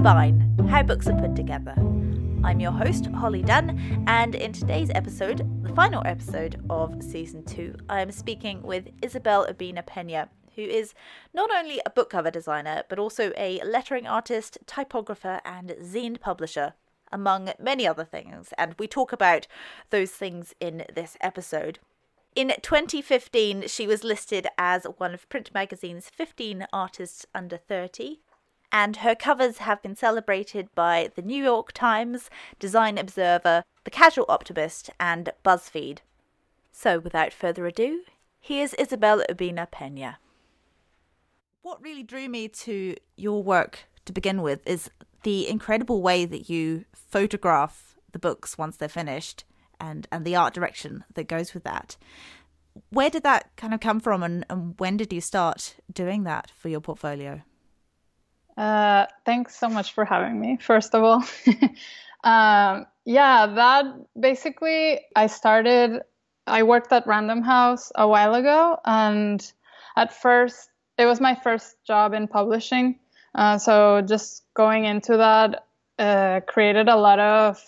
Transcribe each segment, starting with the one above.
Spine How Books Are Put Together. I'm your host, Holly Dunn, and in today's episode, the final episode of season two, I am speaking with Isabel Urbina Peña, who is not only a book cover designer, but also a lettering artist, typographer, and zine publisher, among many other things. And we talk about those things in this episode. In 2015, she was listed as one of Print Magazine's 15 artists under 30, and her covers have been celebrated by the New York Times, Design Observer, The Casual Optimist, and BuzzFeed. So, without further ado, here's Isabel Urbina Peña. What really drew me to your work to begin with is the incredible way that you photograph the books once they're finished and and the art direction that goes with that. Where did that kind of come from, and, and when did you start doing that for your portfolio? Uh, thanks so much for having me. First of all, um, yeah, that basically I started. I worked at Random House a while ago, and at first it was my first job in publishing. Uh, so just going into that uh, created a lot of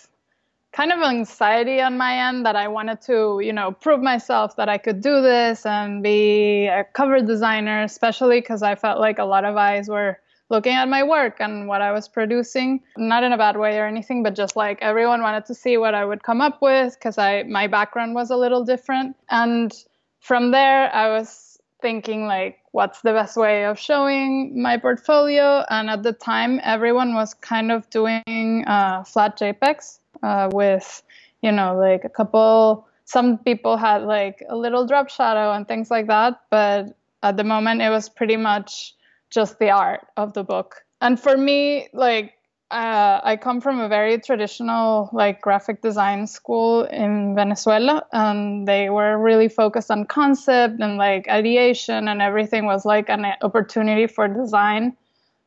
kind of anxiety on my end that I wanted to, you know, prove myself that I could do this and be a cover designer, especially because I felt like a lot of eyes were looking at my work and what I was producing. Not in a bad way or anything, but just like everyone wanted to see what I would come up with because I my background was a little different. And from there, I was thinking like what's the best way of showing my portfolio and at the time everyone was kind of doing uh, flat jpegs uh, with, you know, like a couple. Some people had like a little drop shadow and things like that, but at the moment it was pretty much just the art of the book. And for me, like uh, I come from a very traditional like graphic design school in Venezuela, and they were really focused on concept and like ideation, and everything was like an opportunity for design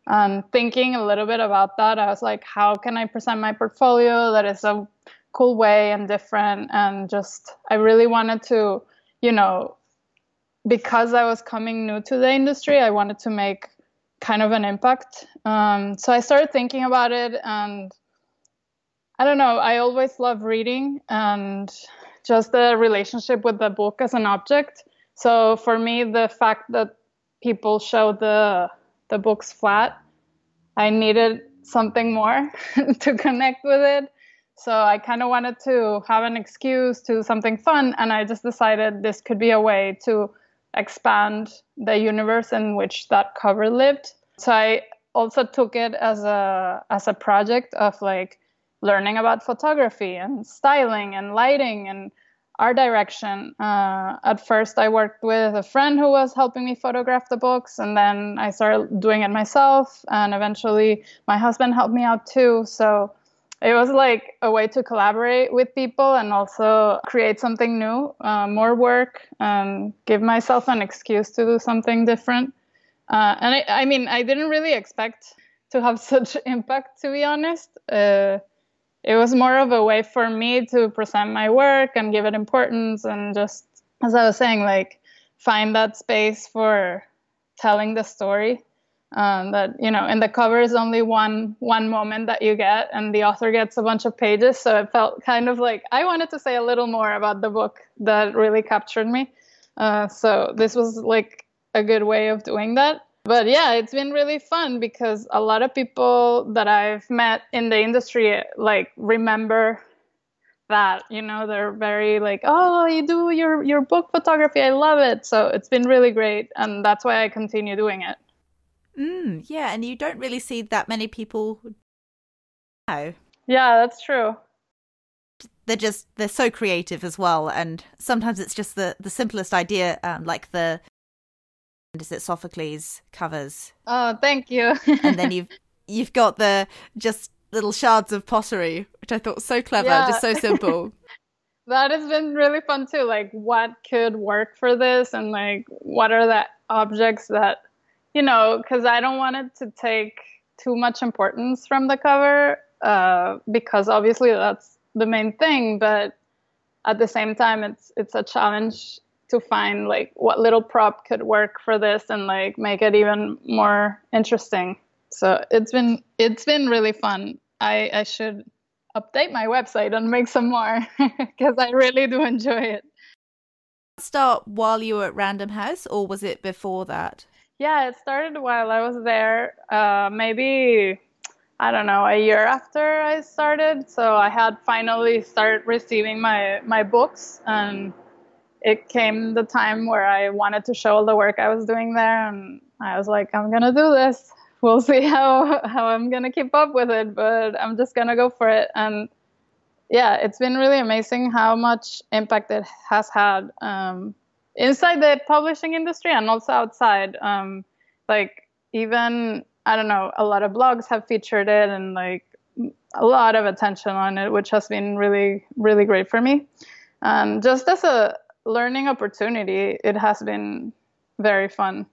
And thinking a little bit about that, I was like, how can I present my portfolio that is a cool way and different? And just, I really wanted to, you know, because I was coming new to the industry, I wanted to make kind of an impact. Um, so I started thinking about it, and I don't know, I always love reading and just the relationship with the book as an object. So for me, the fact that people show the the book's flat. I needed something more to connect with it. So I kind of wanted to have an excuse to something fun, and I just decided this could be a way to expand the universe in which that cover lived. So I also took it as a as a project of like learning about photography and styling and lighting and art direction. Uh, at first, I worked with a friend who was helping me photograph the books, and then I started doing it myself. And eventually, my husband helped me out too. So it was like a way to collaborate with people and also create something new, uh, more work, and give myself an excuse to do something different. Uh, and I, I, mean, I didn't really expect to have such impact, to be honest. Uh, it was more of a way for me to present my work and give it importance and just as i was saying like find that space for telling the story um, that you know in the cover is only one one moment that you get and the author gets a bunch of pages. So it felt kind of like i wanted to say a little more about the book that really captured me. Uh, so this was like a good way of doing that. But yeah, it's been really fun because a lot of people that I've met in the industry like remember that you know they're very like oh you do your your book photography. I love it. So it's been really great and that's why i continue doing it mm, yeah and you don't really see that many people now yeah that's true they're just they're so creative as well and sometimes it's just the the simplest idea um, like the is it Sophocles covers. Oh, thank you. and then you've you've got the just little shards of pottery, which I thought so clever, yeah. just so simple. that has been really fun too. Like, what could work for this, and like, what are the objects that, you know, because I don't want it to take too much importance from the cover, uh, because obviously that's the main thing. But at the same time, it's it's a challenge to find like what little prop could work for this and like make it even more interesting. so it's been it's been really fun. I I should update my website and make some more because I really do enjoy it. Start while you were at Random House, or was it before that? Yeah, it started while I was there. Uh, maybe I don't know a year after I started. So I had finally started receiving my my books, and it came the time where I wanted to show all the work I was doing there, and I was like, I'm gonna do this. We'll see how how I'm gonna keep up with it, but I'm just gonna go for it. And yeah, it's been really amazing how much impact it has had um, inside the publishing industry and also outside. Um, like even I don't know, a lot of blogs have featured it and like a lot of attention on it, which has been really really great for me. And just as a learning opportunity, it has been very fun.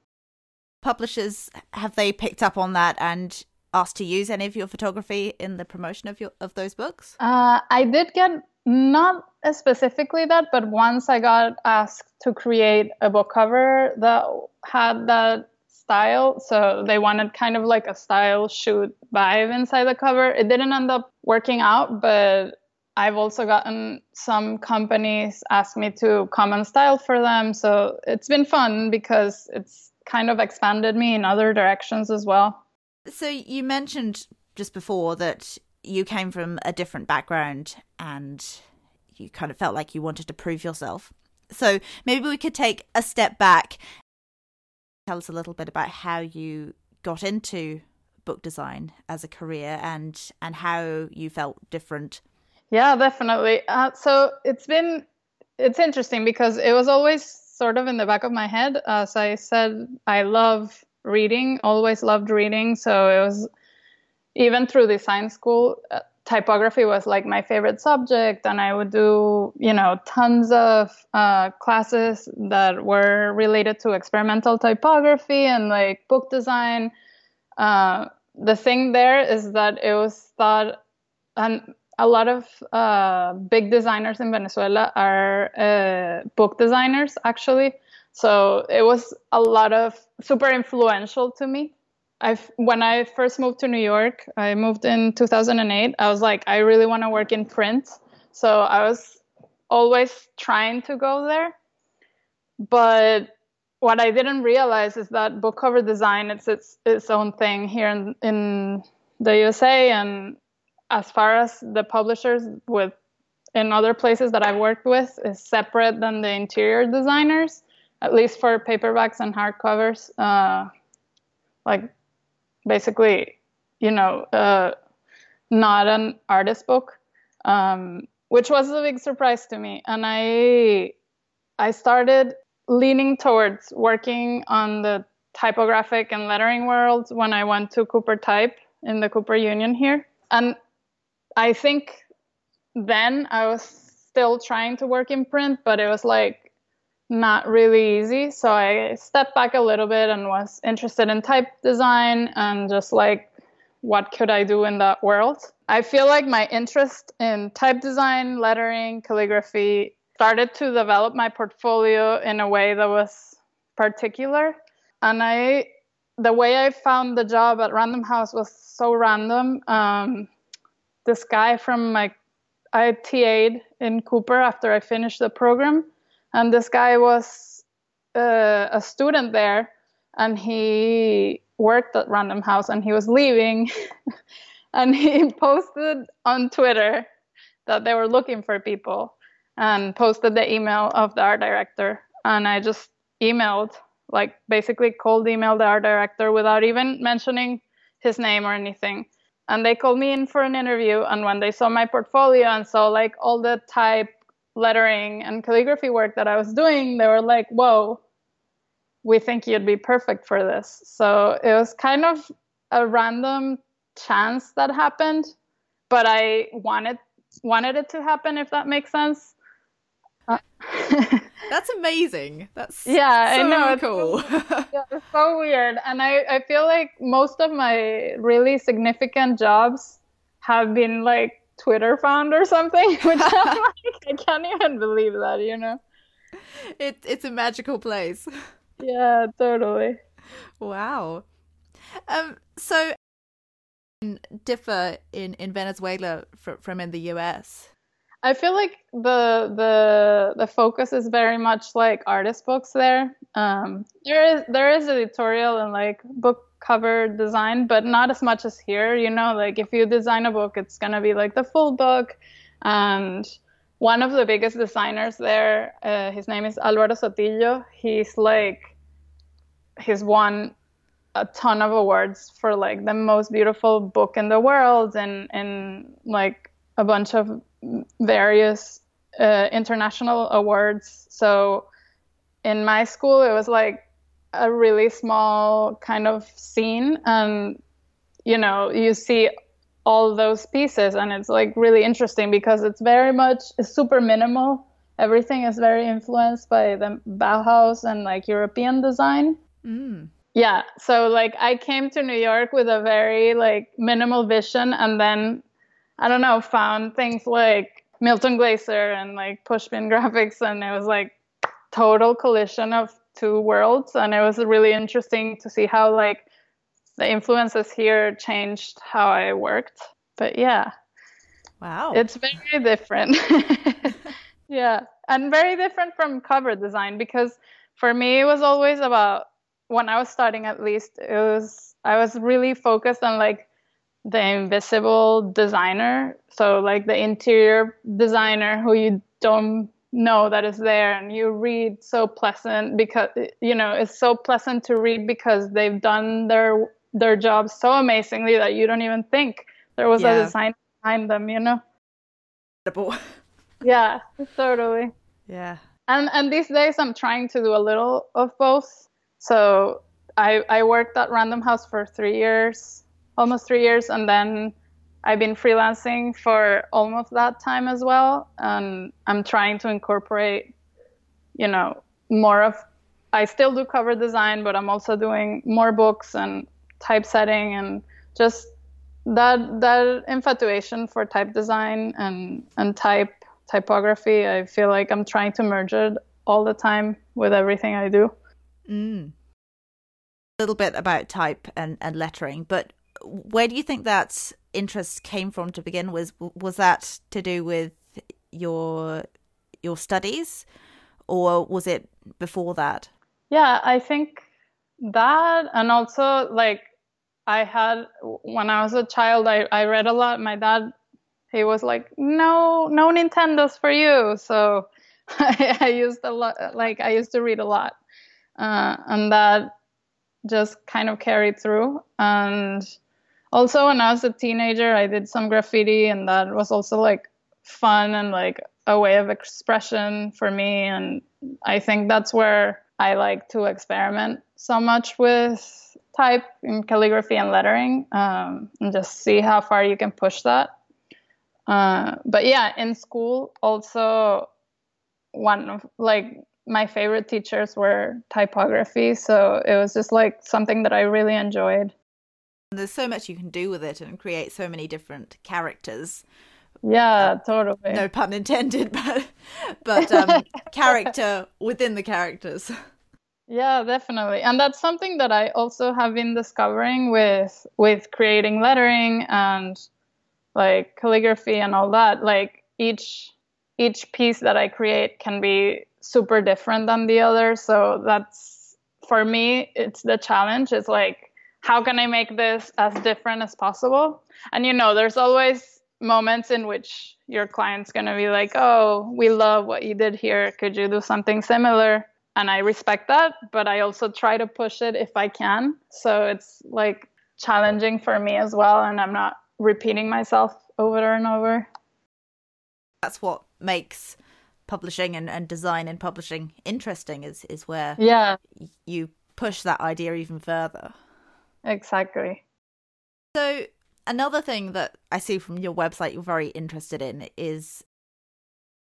Publishers have they picked up on that and asked to use any of your photography in the promotion of your of those books? Uh, I did get not specifically that, but once I got asked to create a book cover that had that style. So they wanted kind of like a style shoot vibe inside the cover. It didn't end up working out, but I've also gotten some companies ask me to come and style for them. So it's been fun because it's kind of expanded me in other directions as well. So you mentioned just before that you came from a different background and you kind of felt like you wanted to prove yourself. So maybe we could take a step back. Tell us a little bit about how you got into book design as a career and and how you felt different. Yeah, definitely. Uh, so it's been it's interesting because it was always sort of in the back of my head. As I said, I love reading, always loved reading. So it was even through design school, uh, typography was like my favorite subject, and I would do, you know, tons of uh, classes that were related to experimental typography and like book design. Uh, the thing there is that it was thought, and a lot of uh, big designers in Venezuela are uh, book designers, actually. So it was a lot of super influential to me. I when I first moved to New York, I moved in 2008. I was like, I really want to work in print, so I was always trying to go there. But what I didn't realize is that book cover design it's its its own thing here in in the USA, and as far as the publishers with in other places that I've worked with is separate than the interior designers, at least for paperbacks and hardcovers. Uh, like basically, you know, uh, not an artist book, um, which was a big surprise to me. And I, I started leaning towards working on the typographic and lettering world when I went to Cooper Type in the Cooper Union here. And I think then I was still trying to work in print, but it was like not really easy. So I stepped back a little bit and was interested in type design and just like what could I do in that world. I feel like my interest in type design, lettering, calligraphy started to develop my portfolio in a way that was particular. And I the way I found the job at Random House was so random. Um, this guy from my I TA'd in Cooper after I finished the program, and this guy was uh, a student there, and he worked at Random House, and he was leaving, and he posted on Twitter that they were looking for people, and posted the email of the art director, and I just emailed, like basically cold emailed the art director without even mentioning his name or anything. And they called me in for an interview and when they saw my portfolio and saw like all the type lettering and calligraphy work that i was doing they were like whoa we think you'd be perfect for this so it was kind of a random chance that happened but i wanted wanted it to happen if that makes sense uh, That's amazing. That's yeah, so I know. cool. Yeah, it's so weird, and I I feel like most of my really significant jobs have been like Twitter found or something, which I'm like I can't even believe that, you know. It it's a magical place. Yeah, totally. Wow. Um. So differ in, in Venezuela from, from in the US? I feel like the the the focus is very much like artist books there. Um, there is there is editorial and like book cover design, but not as much as here. You know, like if you design a book, it's gonna be like the full book. And one of the biggest designers there, uh, his name is Alvaro Sotillo. He's like he's won a ton of awards for like the most beautiful book in the world and and like a bunch of various uh, international awards. So in my school, it was like a really small kind of scene, and you know, you see all those pieces, and it's like really interesting because it's very much it's super minimal. Everything is very influenced by the Bauhaus and like European design. Mm. Yeah, so like I came to New York with a very like minimal vision, and then I don't know, found things like Milton Glaser and like Pushpin graphics, and it was like total collision of two worlds, and it was really interesting to see how like the influences here changed how I worked. But yeah, wow, it's very different. yeah, and very different from cover design because for me it was always about when I was starting at least it was I was really focused on like the invisible designer. So like the interior designer who you don't know that is there and you read so pleasant because you know it's so pleasant to read because they've done their their job so amazingly that you don't even think there was yeah. a design behind them, you know. yeah, totally. Yeah. And and these days I'm trying to do a little of both. So I I worked at Random House for 3 years almost three years, and then I've been freelancing for almost that time as well. And I'm trying to incorporate, you know, more of. I still do cover design, but I'm also doing more books and typesetting and just that that infatuation for type design and and type typography. I feel like I'm trying to merge it all the time with everything I do. Mm. A little bit about type and, and lettering, but where do you think that interest came from to begin with? Was that to do with your your studies, or was it before that? Yeah, I think that, and also like I had when I was a child, I I read a lot. My dad, he was like, no, no Nintendos for you. So I, I used a lot, like I used to read a lot, uh, and that just kind of carried through and also when I was a teenager, I did some graffiti, and that was also like fun and like a way of expression for me. And I think that's where I like to experiment so much with type and calligraphy and lettering, um, and just see how far you can push that. Uh, but yeah, in school, also one of like my favorite teachers were typography, so it was just like something that I really enjoyed. There's so much you can do with it and create so many different characters. Yeah, uh, totally. No pun intended, but but um, character within the characters. Yeah, definitely. And that's something that I also have been discovering with with creating lettering and like calligraphy and all that. Like each each piece that I create can be super different than the other. So that's for me it's the challenge. It's like how can I make this as different as possible? And you know, there's always moments in which your client's going to be like, "Oh, we love what you did here. Could you do something similar?" And I respect that, but I also try to push it if I can. So it's like challenging for me as well and I'm not repeating myself over and over. That's what makes publishing and, and design and publishing interesting is is where yeah you push that idea even further Exactly. So, another thing that I see from your website you're very interested in is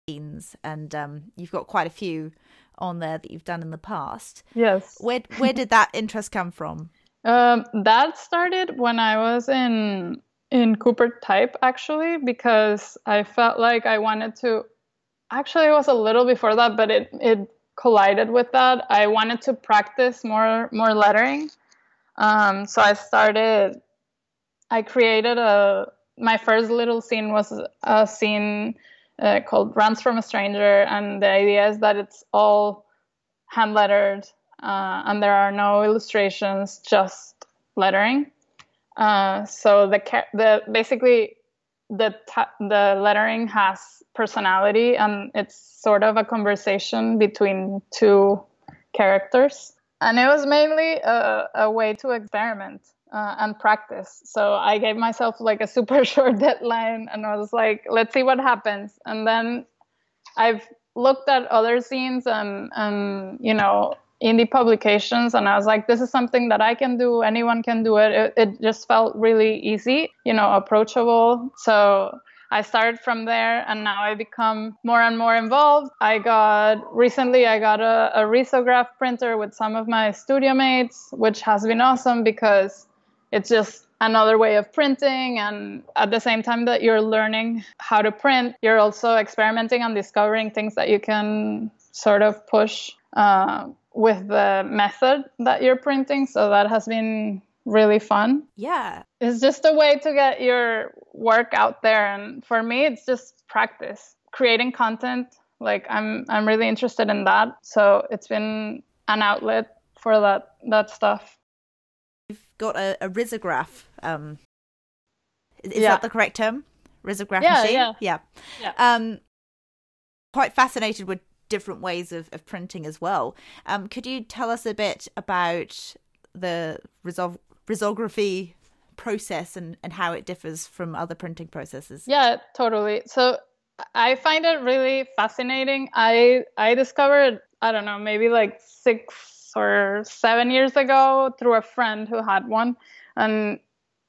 zines, and um, you've got quite a few on there that you've done in the past. Yes. Where where did that interest come from? Um, that started when I was in in Cooper Type actually, because I felt like I wanted to. Actually, it was a little before that, but it it collided with that. I wanted to practice more more lettering um, so I started I created a my first little zine was a zine uh, called "Runs from a Stranger," and the idea is that it's all hand lettered uh, and there are no illustrations, just lettering. Uh, so the the basically the the lettering has personality and it's sort of a conversation between two characters. And it was mainly a, a way to experiment uh, and practice. So I gave myself like a super short deadline and I was like, let's see what happens. And then I've looked at other zines and, and you know, indie publications and I was like, this is something that I can do. Anyone can do it. It, it just felt really easy, you know, approachable. So I started from there and now I become more and more involved. I got recently I got a, a risograph printer with some of my studio mates, which has been awesome because it's just another way of printing and at the same time that you're learning how to print you're also experimenting and discovering things that you can sort of push uh, with the method that you're printing. So that has been really fun. Yeah. It's just a way to get your work out there and for me it's just practice. Creating content, like I'm I'm really interested in that. So it's been an outlet for that that stuff. You've got a, a risograph. Um is yeah. that the correct term? Risograph yeah, machine? Yeah. Yeah. Yeah. Um quite fascinated with different ways of, of printing as well. Um, could you tell us a bit about the resol- risography process and, and how it differs from other printing processes? Yeah, totally. So I find it really fascinating. I I discovered I don't know maybe like six or seven years ago through a friend who had one, and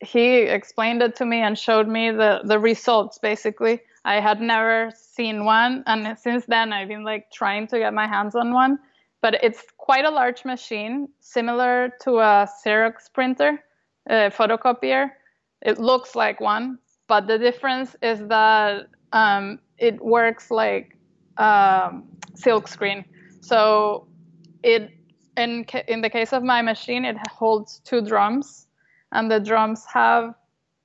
he explained it to me and showed me the the results basically. I had never seen one, and since then I've been like trying to get my hands on one. But it's quite a large machine, similar to a Xerox printer, a photocopier. It looks like one, but the difference is that um, it works like um, silk screen. So it in in the case of my machine, it holds two drums, and the drums have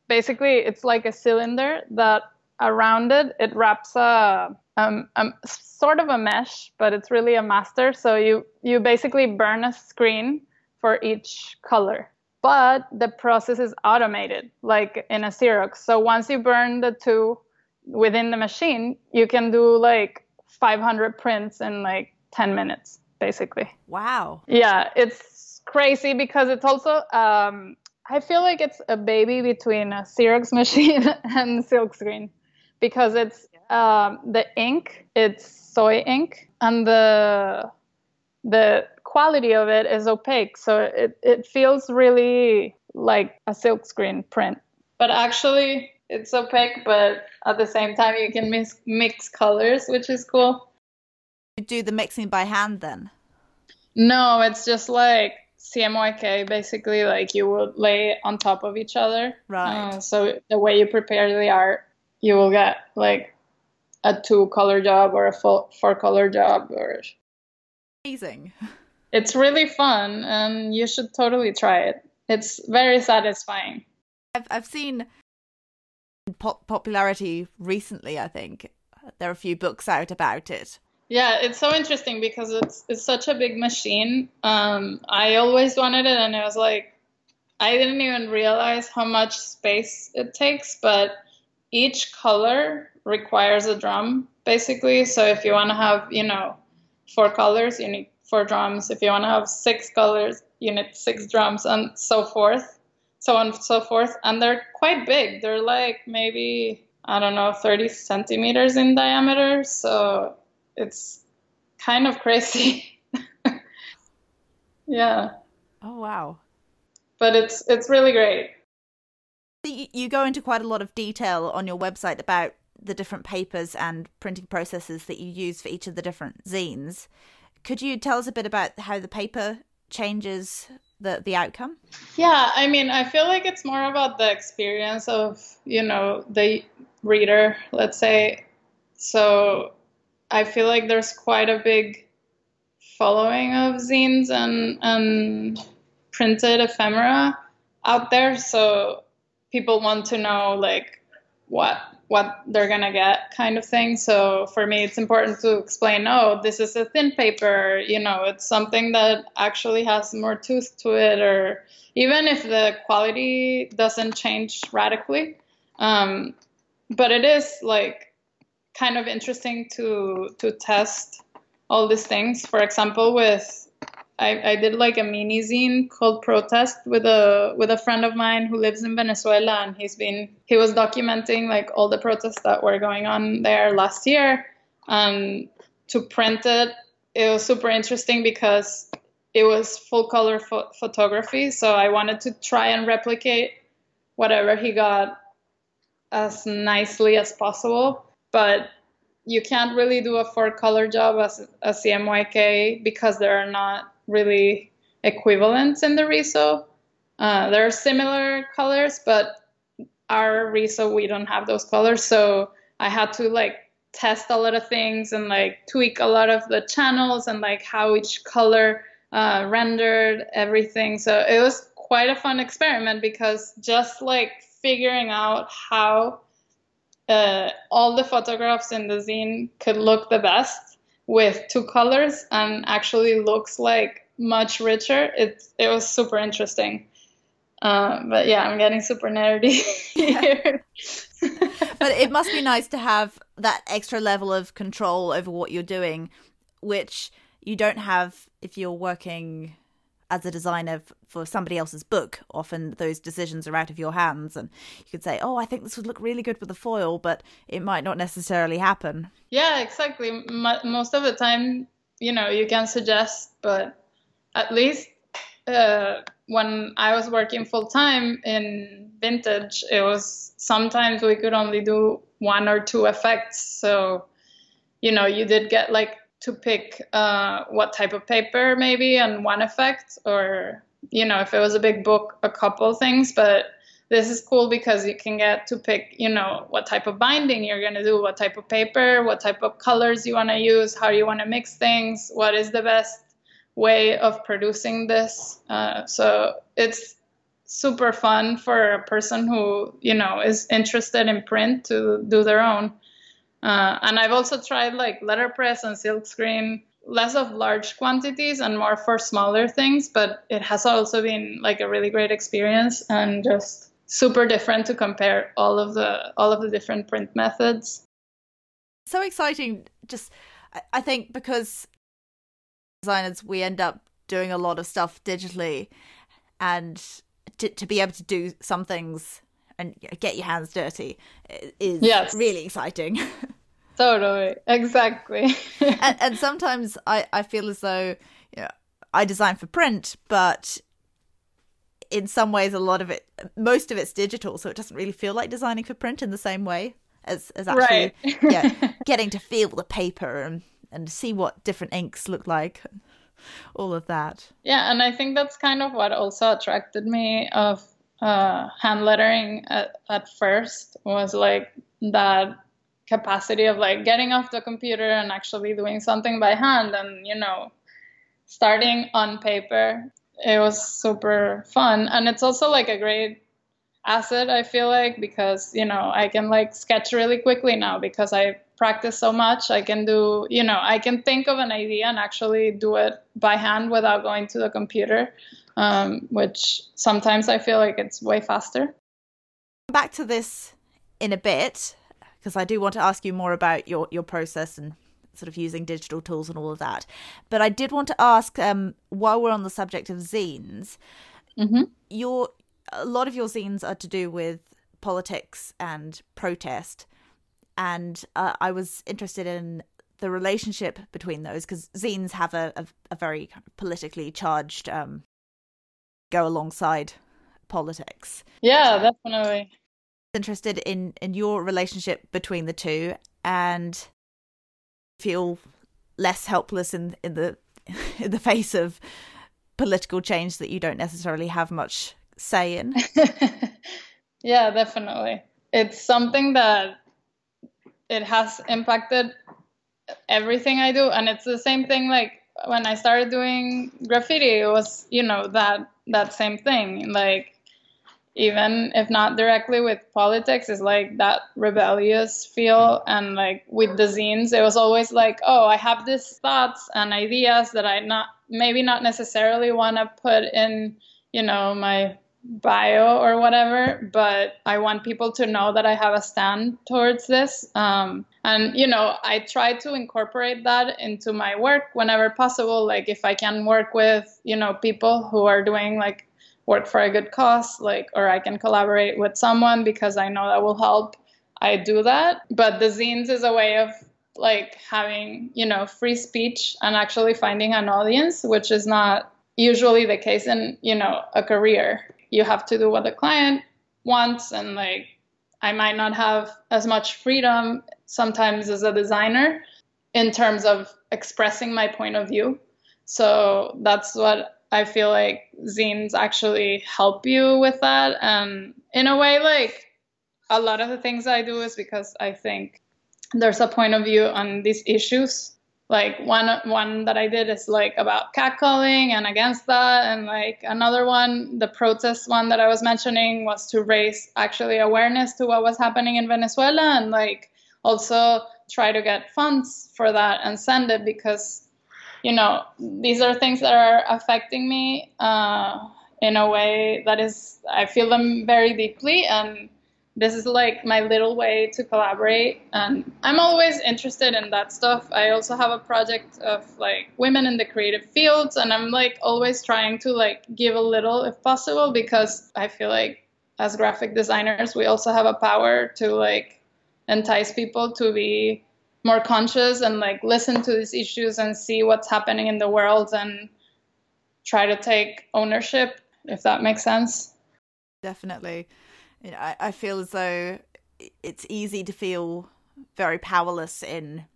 basically it's like a cylinder that around it, it wraps a, um, a, sort of a mesh, but it's really a master. So you, you basically burn a screen for each color. But the process is automated, like in a Xerox. So once you burn the two within the machine, you can do like 500 prints in like 10 minutes, basically. Wow. Yeah, it's crazy because it's also um, I feel like it's a baby between a Xerox machine and silkscreen because it's um, the ink, it's soy ink, and the the quality of it is opaque, so it, it feels really like a silkscreen print. But actually, it's opaque, but at the same time, you can mix, mix colors, which is cool. You do the mixing by hand then? No, it's just like CMYK, basically, like you would lay on top of each other. Right. Uh, so the way you prepare the art you will get like a two color job or a four color job or amazing. It's really fun and you should totally try it. It's very satisfying. I've, I've seen pop- popularity recently i think. There are a few books out about it. Yeah it's so interesting because it's it's such a big machine. Um i always wanted it and it was like i didn't even realize how much space it takes but each color requires a drum basically. So if you want to have, you know, four colors, you need four drums. If you want to have six colors, you need six drums and so forth. So on and so forth. And they're quite big. They're like maybe, I don't know, 30 centimeters in diameter. So it's kind of crazy. yeah. Oh wow. But it's it's really great you go into quite a lot of detail on your website about the different papers and printing processes that you use for each of the different zines. Could you tell us a bit about how the paper changes the the outcome? Yeah, I mean, I feel like it's more about the experience of, you know, the reader, let's say. So, I feel like there's quite a big following of zines and and printed ephemera out there, so people want to know like what what they're gonna get kind of thing. So for me, it's important to explain. Oh, this is a thin paper. You know, it's something that actually has more tooth to it, or even if the quality doesn't change radically. Um, but it is like kind of interesting to to test all these things. For example, with I, I did like a mini zine called Protest with a with a friend of mine who lives in Venezuela and he's been he was documenting like all the protests that were going on there last year. And to print it, it was super interesting because it was full color pho- photography. So I wanted to try and replicate whatever he got as nicely as possible. But you can't really do a four color job as a CMYK because there are not really equivalent in the Riso. Uh, there are similar colors, but our Riso we don't have those colors, so I had to like test a lot of things and like tweak a lot of the channels and like how each color uh, rendered everything. So it was quite a fun experiment because just like figuring out how uh, all the photographs in the zine could look the best with two colors and actually looks like much richer. It it was super interesting. Uh, but yeah, I'm getting super nerdy here. but it must be nice to have that extra level of control over what you're doing, which you don't have if you're working as a designer for somebody else's book, often those decisions are out of your hands, and you could say, "Oh, I think this would look really good with the foil," but it might not necessarily happen. Yeah, exactly. most of the time, you know, you can suggest, but at least uh, when I was working full time in Vintage, it was sometimes we could only do one or two effects. So, you know, you did get like to pick uh, what type of paper maybe and one effect or you know if it was a big book a couple things but this is cool because you can get to pick you know what type of binding you're going to do what type of paper what type of colors you want to use how you want to mix things what is the best way of producing this. Uh, so it's super fun for a person who you know is interested in print to do their own uh, and I've also tried like letterpress and silkscreen, less of large quantities and more for smaller things, but it has also been like a really great experience and just super different to compare all of the all of the different print methods. So exciting just I think because designers we end up doing a lot of stuff digitally and to, to be able to do some things and get your hands dirty uh, is yes. really exciting. totally, exactly. and, and, sometimes I, I feel as though you know, I design for print, but in some ways, a lot of it, most of it's digital, so it doesn't really feel like designing for print in the same way as as actually right. yeah, getting to feel the paper and and see what different inks look like all of that yeah and i think that's kind of what also attracted me of uh, hand lettering at, at first was like that capacity of like getting off the computer and actually doing something by hand and you know starting on paper. It was super fun. And it's also like a great asset i feel like because you know i can like sketch really quickly now because i practice so much. I can do you know i can think of an idea and actually do it by hand without going to the computer um, which sometimes I feel like it's way faster. Back to this in a bit, because I do want to ask you more about your, your process and sort of using digital tools and all of that. But I did want to ask, um, while we're on the subject of zines, mm-hmm. your a lot of your zines are to do with politics and protest, and uh, I was interested in the relationship between those because zines have a, a, a very politically charged um, go alongside politics. Yeah, definitely. Interested in in your relationship between the two and feel less helpless in in the in the face of political change that you don't necessarily have much say in. yeah, definitely. It's something that it has impacted everything I do and it's the same thing like when I started doing graffiti, it was you know that that same thing. Like even if not directly with politics, is like that rebellious feel. And like with the zines, it was always like, oh, I have these thoughts and ideas that I not maybe not necessarily want to put in, you know, my bio or whatever, but I want people to know that I have a stand towards this. Um, and, you know, I try to incorporate that into my work whenever possible. Like, if I can work with, you know, people who are doing like work for a good cause, like, or I can collaborate with someone because I know that will help, I do that. But the zines is a way of like having, you know, free speech and actually finding an audience, which is not usually the case in, you know, a career you have to do what the client wants and like I might not have as much freedom sometimes as a designer in terms of expressing my point of view. So that's what I feel like zines actually help you with that. And in a way, like a lot of the things I do is because I think there's a point of view on these issues like one one that I did is like about catcalling and against that, and like another one, the protest one that I was mentioning was to raise actually awareness to what was happening in Venezuela, and like also try to get funds for that and send it because you know these are things that are affecting me uh, in a way that is I feel them very deeply and this is like my little way to collaborate and i'm always interested in that stuff. I also have a project of like women in the creative fields and i'm like always trying to like give a little if possible because i feel like as graphic designers we also have a power to like entice people to be more conscious and like listen to these issues and see what's happening in the world and try to take ownership if that makes sense. Definitely you know, I, I feel as though it's easy to feel very powerless in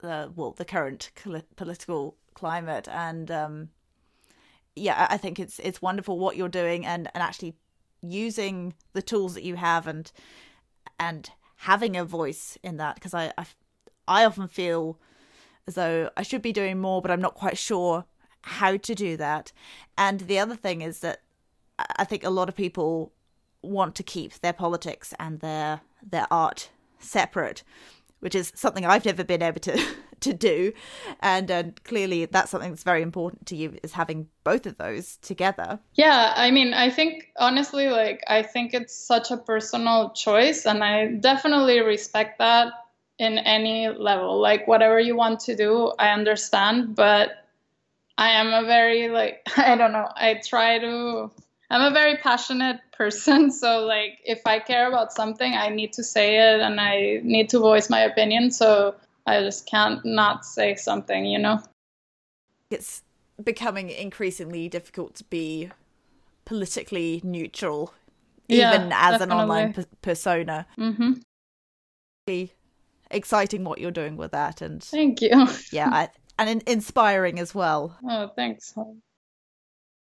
the well the current political climate. And um, yeah i think it's it's wonderful what you're doing and and actually using the tools that you have and and having a voice in that. Because I, I i often feel as though i should be doing more but i'm not quite sure how to do that. And the other thing is that i think a lot of people want to keep their politics and their their art separate, which is something I've never been able to to do, and uh, clearly that's something that's very important to you is having both of those together. Yeah, I mean, I think honestly, like I think it's such a personal choice, and I definitely respect that in any level. Like whatever you want to do, I understand, but I am a very like I don't know. I try to I'm a very passionate person. So, like, if I care about something, I need to say it and I need to voice my opinion. So, I just can't not say something, you know? It's becoming increasingly difficult to be politically neutral, yeah, even as definitely. an online p- persona. Mm-hmm. Exciting what you're doing with that, and thank you. yeah, I, and in- inspiring as well. Oh, thanks.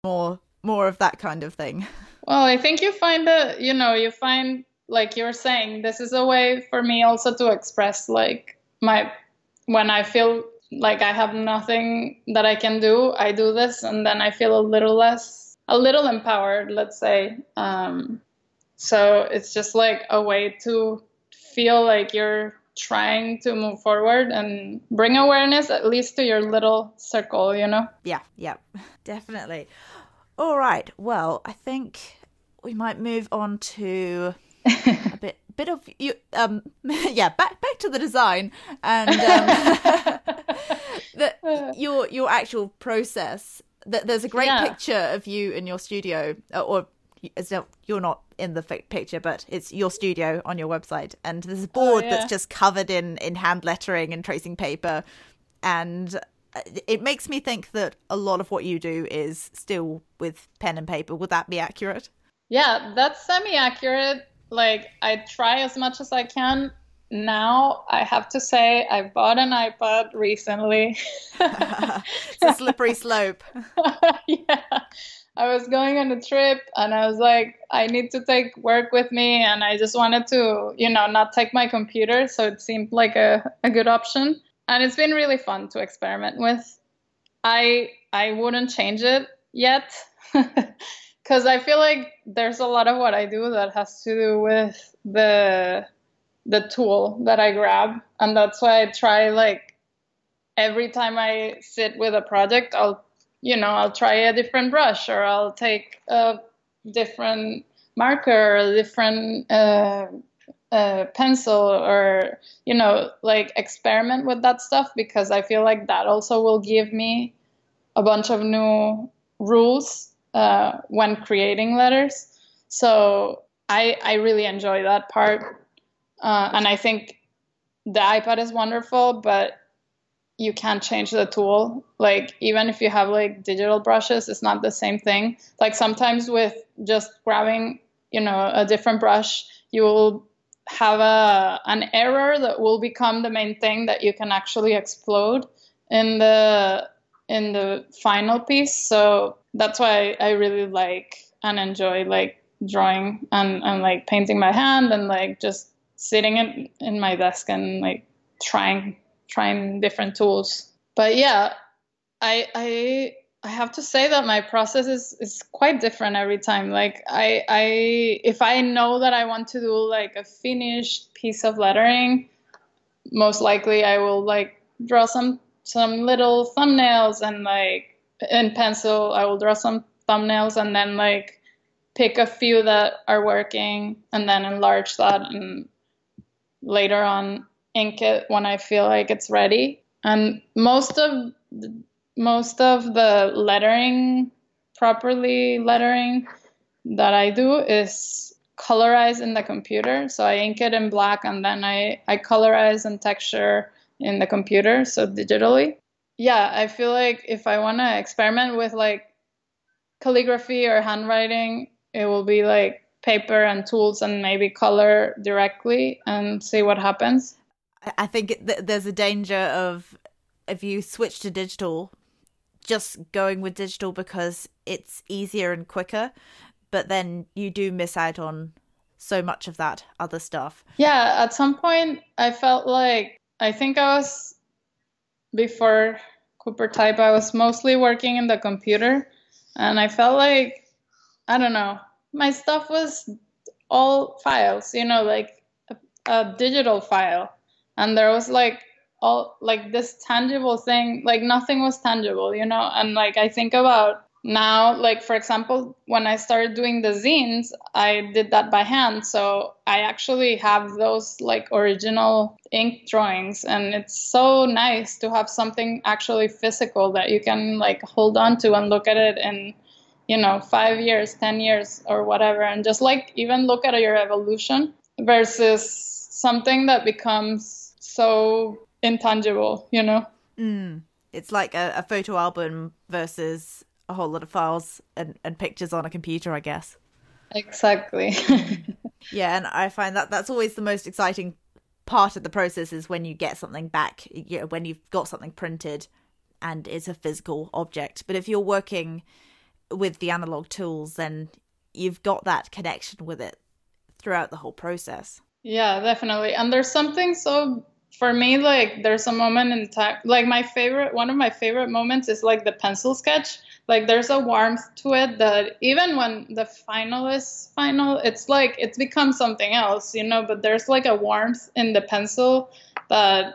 More more of that kind of thing. Well, I think you find that, you know, you find, like you're saying, this is a way for me also to express, like, my, when I feel like I have nothing that I can do, I do this, and then I feel a little less, a little empowered, let's say. Um, so it's just like a way to feel like you're trying to move forward and bring awareness at least to your little circle, you know? Yeah, yeah, definitely. All right. Well, I think we might move on to a bit bit of you um yeah back back to the design and um, the, your your actual process that there's a great yeah. picture of you in your studio uh, or as you're not in the picture but it's your studio on your website and there's a board oh, yeah. that's just covered in in hand lettering and tracing paper and it makes me think that a lot of what you do is still with pen and paper. Would that be accurate? Yeah, that's semi accurate. Like, I try as much as I can. Now, I have to say, I bought an iPad recently. it's a slippery slope. yeah. I was going on a trip and I was like, I need to take work with me. And I just wanted to, you know, not take my computer. So it seemed like a, a good option and it's been really fun to experiment with. I I wouldn't change it yet because I feel like there's a lot of what I do that has to do with the the tool that I grab, and that's why I try like every time I sit with a project, I'll you know I'll try a different brush or I'll take a different marker or a different uh, uh, pencil or you know like experiment with that stuff because I feel like that also will give me a bunch of new rules uh, when creating letters. So I I really enjoy that part, uh, and I think the iPad is wonderful, but you can't change the tool. Like even if you have like digital brushes, it's not the same thing. Like sometimes with just grabbing, you know, a different brush, you will have a an error that will become the main thing that you can actually explode in the in the final piece. So that's why I really like and enjoy like drawing and, and like painting my hand and like just sitting in, in my desk and like trying trying different tools. But yeah, I I I have to say that my process is, is quite different every time. Like I I if I know that I want to do like a finished piece of lettering, most likely I will like draw some some little thumbnails and like in pencil I will draw some thumbnails and then like pick a few that are working and then enlarge that and later on ink it when I feel like it's ready. And most of the, most of the lettering, properly lettering that I do is colorize in the computer. So I ink it in black and then I, I colorize and texture in the computer, so digitally. Yeah, I feel like if I want to experiment with like calligraphy or handwriting, it will be like paper and tools and maybe color directly and see what happens. I think there's a danger of if you switch to digital, just going with digital because it's easier and quicker, but then you do miss out on so much of that other stuff. Yeah, at some point I felt like I think I was before Cooper Type, I was mostly working in the computer, and I felt like I don't know, my stuff was all files, you know, like a, a digital file, and there was like all like this tangible thing, like nothing was tangible, you know, and like I think about now like for example when i started doing the zines i did that by hand. So i actually have those like original ink drawings and it's so nice to have something actually physical that you can like hold on to and look at it in you know 5 years 10 years or whatever. And just like even look at your evolution versus something that becomes so intangible you know mm. it's like a, a photo album versus a whole lot of files and, and pictures on a computer, I guess. Exactly. yeah, and I find that that's always the most exciting part of the process is when you get something back, you know, when you've got something printed and it's a physical object. But if you're working with the analog tools, then you've got that connection with it throughout the whole process. Yeah, definitely. And there's something so for me like there's a moment in time like my favorite one of my favorite moments is like the pencil sketch. Like there's a warmth to it that even when the final is final it's like it's become something else you know? But there's like a warmth in the pencil that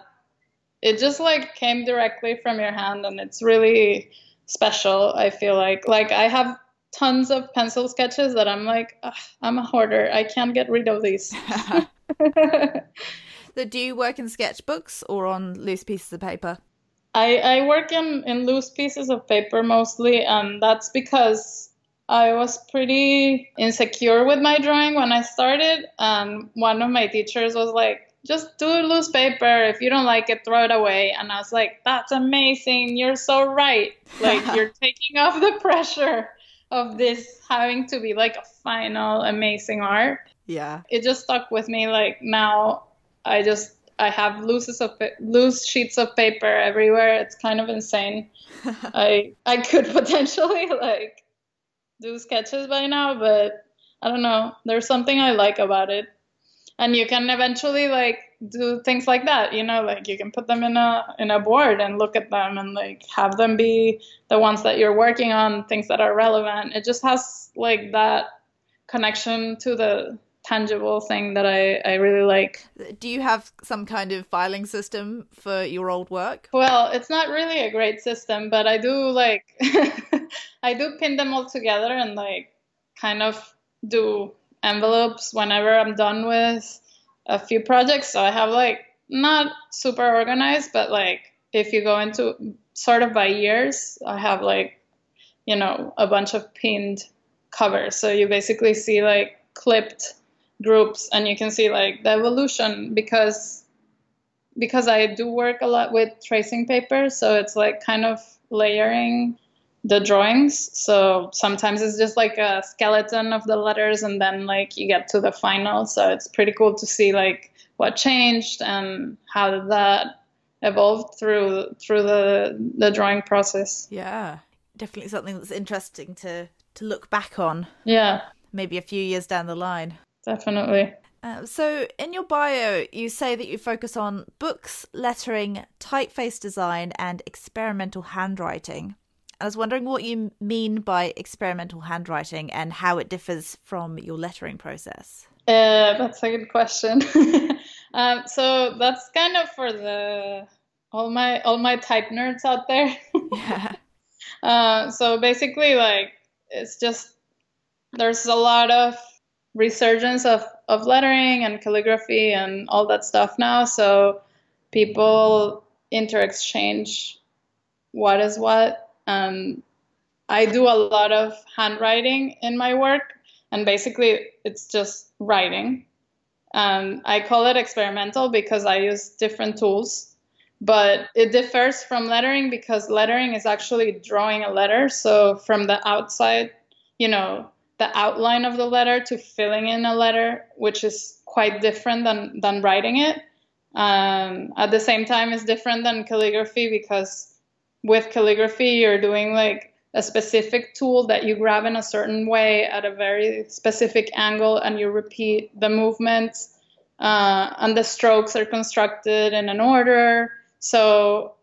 it just like came directly from your hand and it's really special i feel like. Like i have tons of pencil sketches that i'm like i'm a hoarder. I can't get rid of these so do you work in sketchbooks or on loose pieces of paper I, I work in, in loose pieces of paper mostly, and that's because I was pretty insecure with my drawing when I started. And one of my teachers was like, just do loose paper. If you don't like it, throw it away. And I was like, that's amazing. You're so right. Like, you're taking off the pressure of this having to be like a final amazing art. Yeah. It just stuck with me. Like, now I just I have loose of loose sheets of paper everywhere. It's kind of insane. I I could potentially like do sketches by now, but I don't know. There's something I like about it. And you can eventually like do things like that you know like you can put them in a in a board and look at them and like have them be the ones that you're working on things that are relevant it just has like that connection to the tangible thing that I, I really like. Do you have some kind of filing system for your old work? Well, it's not really a great system, but I do like I do pin them all together and like kind of do envelopes whenever I'm done with a few projects. So I have like not super organized, but like if you go into sort of by years, I have like, you know, a bunch of pinned covers. So you basically see like clipped groups and you can see like the evolution because because I do work a lot with tracing paper, so it's like kind of layering the drawings. So sometimes it's just like a skeleton of the letters and then like you get to the final. So it's pretty cool to see like what changed and how did that evolve through through the the drawing process. Yeah. Definitely something that's interesting to to look back on. Yeah. Maybe a few years down the line. Definitely. Uh, so, in your bio, you say that you focus on books, lettering, typeface design, and experimental handwriting. I was wondering what you mean by experimental handwriting and how it differs from your lettering process. Uh, that's a good question. um, so that's kind of for the all my all my type nerds out there. yeah. Uh, so basically, like it's just there's a lot of resurgence of of lettering and calligraphy and all that stuff now. So people interexchange what is what um, I do a lot of handwriting in my work, and basically it's just writing. Um, I call it experimental because I use different tools, but it differs from lettering because lettering is actually drawing a letter. So from the outside, you know, the outline of the letter to filling in a letter, which is quite different than, than writing it. Um, at the same time, it's different than calligraphy because with calligraphy, you're doing like a specific tool that you grab in a certain way at a very specific angle and you repeat the movements uh, and the strokes are constructed in an order. So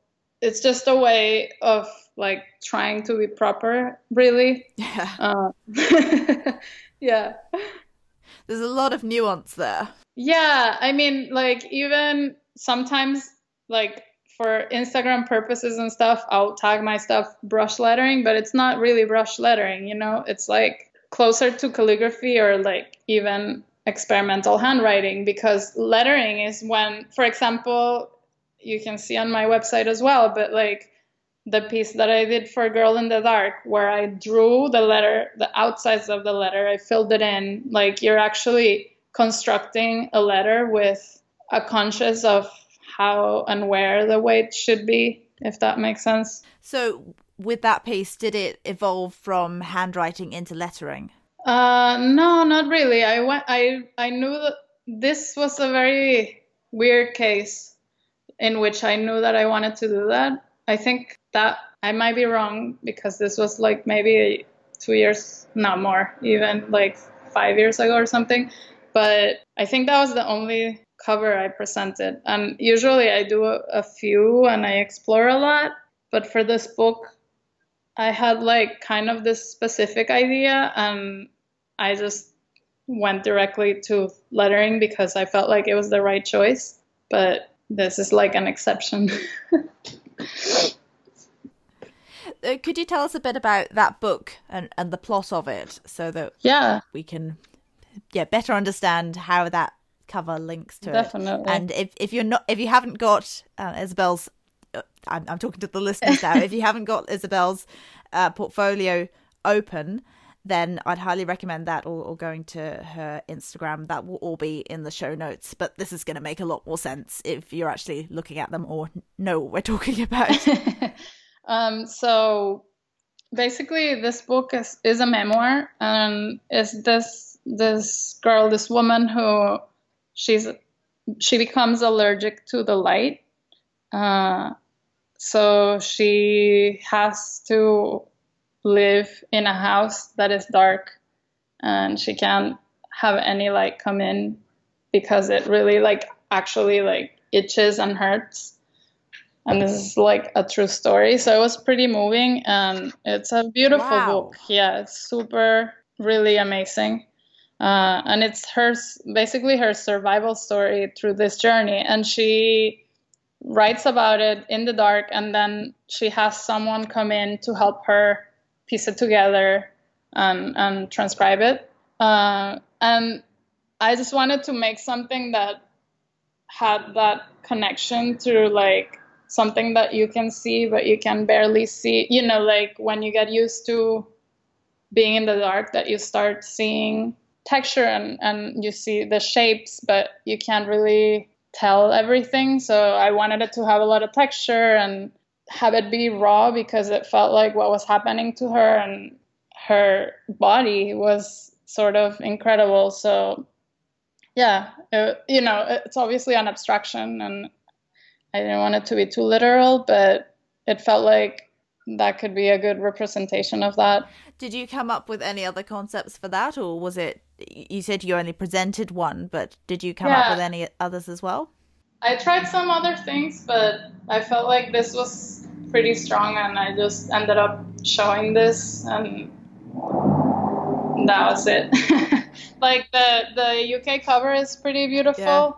it's just a way of like trying to be proper, really. Yeah. Uh, yeah. There's a lot of nuance there. Yeah. I mean, like, even sometimes, like, for Instagram purposes and stuff, I'll tag my stuff brush lettering, but it's not really brush lettering, you know? It's like closer to calligraphy or like even experimental handwriting because lettering is when, for example, you can see on my website as well, but like the piece that I did for Girl in the Dark, where I drew the letter, the outsides of the letter, I filled it in. Like you're actually constructing a letter with a conscious of how and where the weight should be, if that makes sense. So, with that piece, did it evolve from handwriting into lettering? Uh, no, not really. I went. I I knew that this was a very weird case in which I knew that I wanted to do that. I think that I might be wrong because this was like maybe two years, not more, even like five years ago or something. But I think that was the only cover I presented. And usually I do a, few and I explore a lot. But for this book, I had like kind of this specific idea and I just went directly to lettering because I felt like it was the right choice. But this is like an exception. uh, could you tell us a bit about that book and, and the plot of it so that yeah we can yeah better understand how that cover links to Definitely. it. And if, if you're not if you haven't got uh, Isabel's, uh, I'm, I'm talking to the listeners now. if you haven't got Isabel's uh, portfolio open, then I'd highly recommend that or, or, going to her Instagram. That will all be in the show notes. But this is going to make a lot more sense if you're actually looking at them or know what we're talking about. um, so basically, this book is, is a memoir, and is this this girl, this woman who she's she becomes allergic to the light. Uh, so she has to live in a house that is dark and she can't have any light come in because it really like actually like itches and hurts. And this is like a true story. So it was pretty moving and it's a beautiful Wow. book. Yeah, it's super, really amazing. Uh, and it's her basically her survival story through this journey. And she writes about it in the dark and then she has someone come in to help her piece it together and, and transcribe it. Uh, and I just wanted to make something that had that connection to like something that you can see but you can barely see. You know, like when you get used to being in the dark, that you start seeing texture and, and you see the shapes, but you can't really tell everything. So I wanted it to have a lot of texture and have it be raw because it felt like what was happening to her and her body was sort of incredible. So yeah, it, you know, it's obviously an abstraction and I didn't want it to be too literal, but it felt like that could be a good representation of that. Did you come up with any other concepts for that, or was it? You said you only presented one, but did you come up with any others as well? I tried some other things, but I felt like this was pretty strong, and I just ended up showing this, and that was it. like the the UK cover is pretty beautiful. Yeah.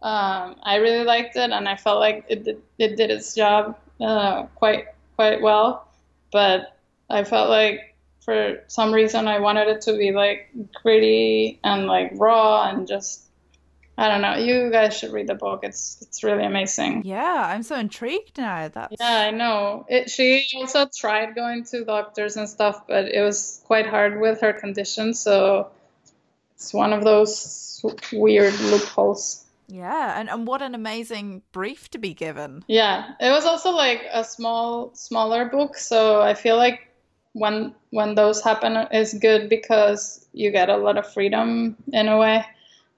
Um, I really liked it, and I felt like it did, it did its job uh, quite quite well. But I felt like for some reason I wanted it to be like gritty and like raw and just I don't know. You guys should read the book. It's it's really amazing. Yeah, I'm so intrigued now. That's Yeah, I know. It, she also tried going to doctors and stuff, but it was quite hard with her condition. So it's one of those weird loopholes. yeah, and and what an amazing brief to be given. Yeah, it was also like a small, smaller book. So I feel like when when those happen is good because you get a lot of freedom in a way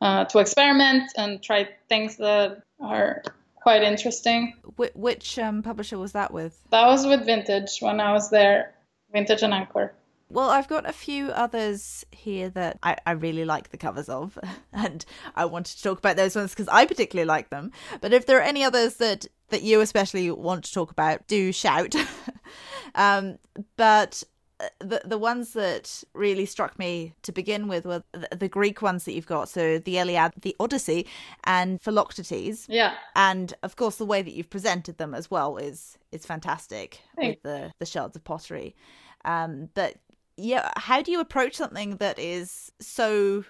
uh, to experiment and try things that are quite interesting. Wh- which um, publisher was that with? That was with Vintage when I was there, Vintage and Anchor. Well, I've got a few others here that I, I really like the covers of, and I wanted to talk about those ones because I particularly like them. But if there are any others that that you especially want to talk about, do shout. um, but the the ones that really struck me to begin with were the, the Greek ones that you've got. So the Iliad, the Odyssey, and Philoctetes Yeah. and of course the way that you've presented them as well is is fantastic Thanks. with the the shards of pottery um but yeah how do you approach something that is so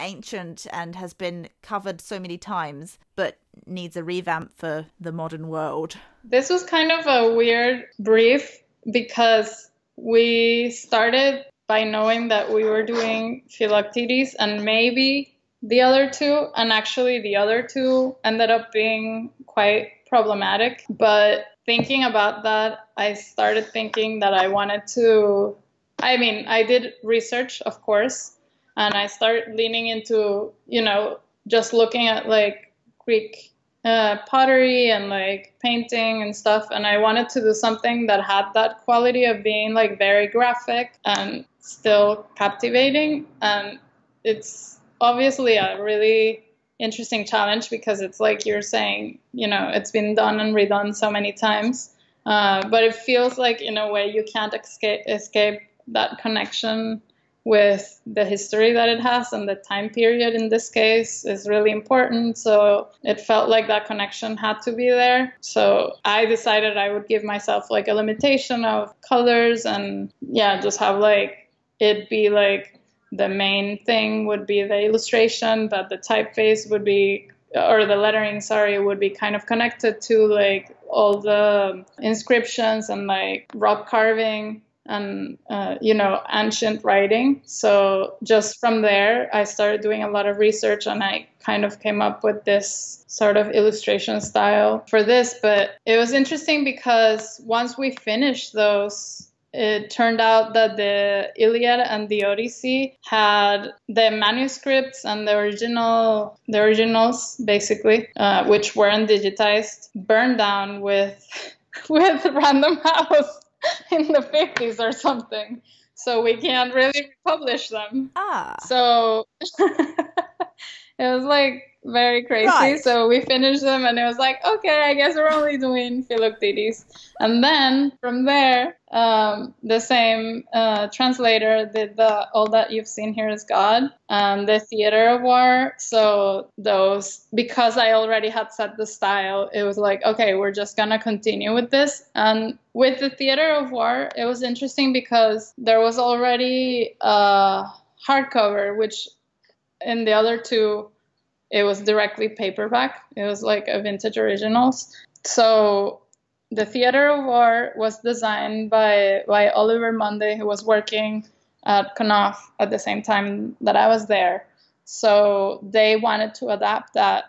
ancient and has been covered so many times but needs a revamp for the modern world This was kind of a weird brief because we started by knowing that we were doing Philoctetes and maybe the other two, and actually the other two ended up being quite problematic. But thinking about that, I started thinking that I wanted to. I mean, I did research, of course, and I started leaning into, you know, just looking at like Greek uh, pottery and like painting and stuff. And I wanted to do something that had that quality of being like very graphic and still captivating. And it's obviously a really interesting challenge because it's like you're saying, you know, it's been done and redone so many times. Uh, but it feels like, in a way, you can't escape, escape that connection with the history that it has and the time period in this case is really important. So it felt like that connection had to be there. So I decided I would give myself like a limitation of colors and yeah, just have like it be like the main thing would be the illustration, but the typeface would be or the lettering, sorry, would be kind of connected to like all the inscriptions and like rock carving and uh, you know ancient writing. So just from there i started doing a lot of research and i kind of came up with this sort of illustration style for this. But it was interesting because once we finished those it turned out that the Iliad and the Odyssey had the manuscripts and the original, the originals basically, uh, which weren't digitized, burned down with with Random House in the 50s or something. So we can't really publish them. ah So it was like very crazy. Right. So we finished them, and it was like, okay, I guess we're only doing Philoctetes. And then from there, um, the same uh, translator did the All That You've Seen Here Is God and the Theater of War. So those, because I already had set the style, it was like, okay, we're just gonna continue with this. And with the Theater of War, it was interesting because there was already a hardcover, which in the other two it was directly paperback. It was like a vintage originals. So the Theater of War was designed by by Oliver Munday, who was working at Knopf at the same time that I was there. So they wanted to adapt that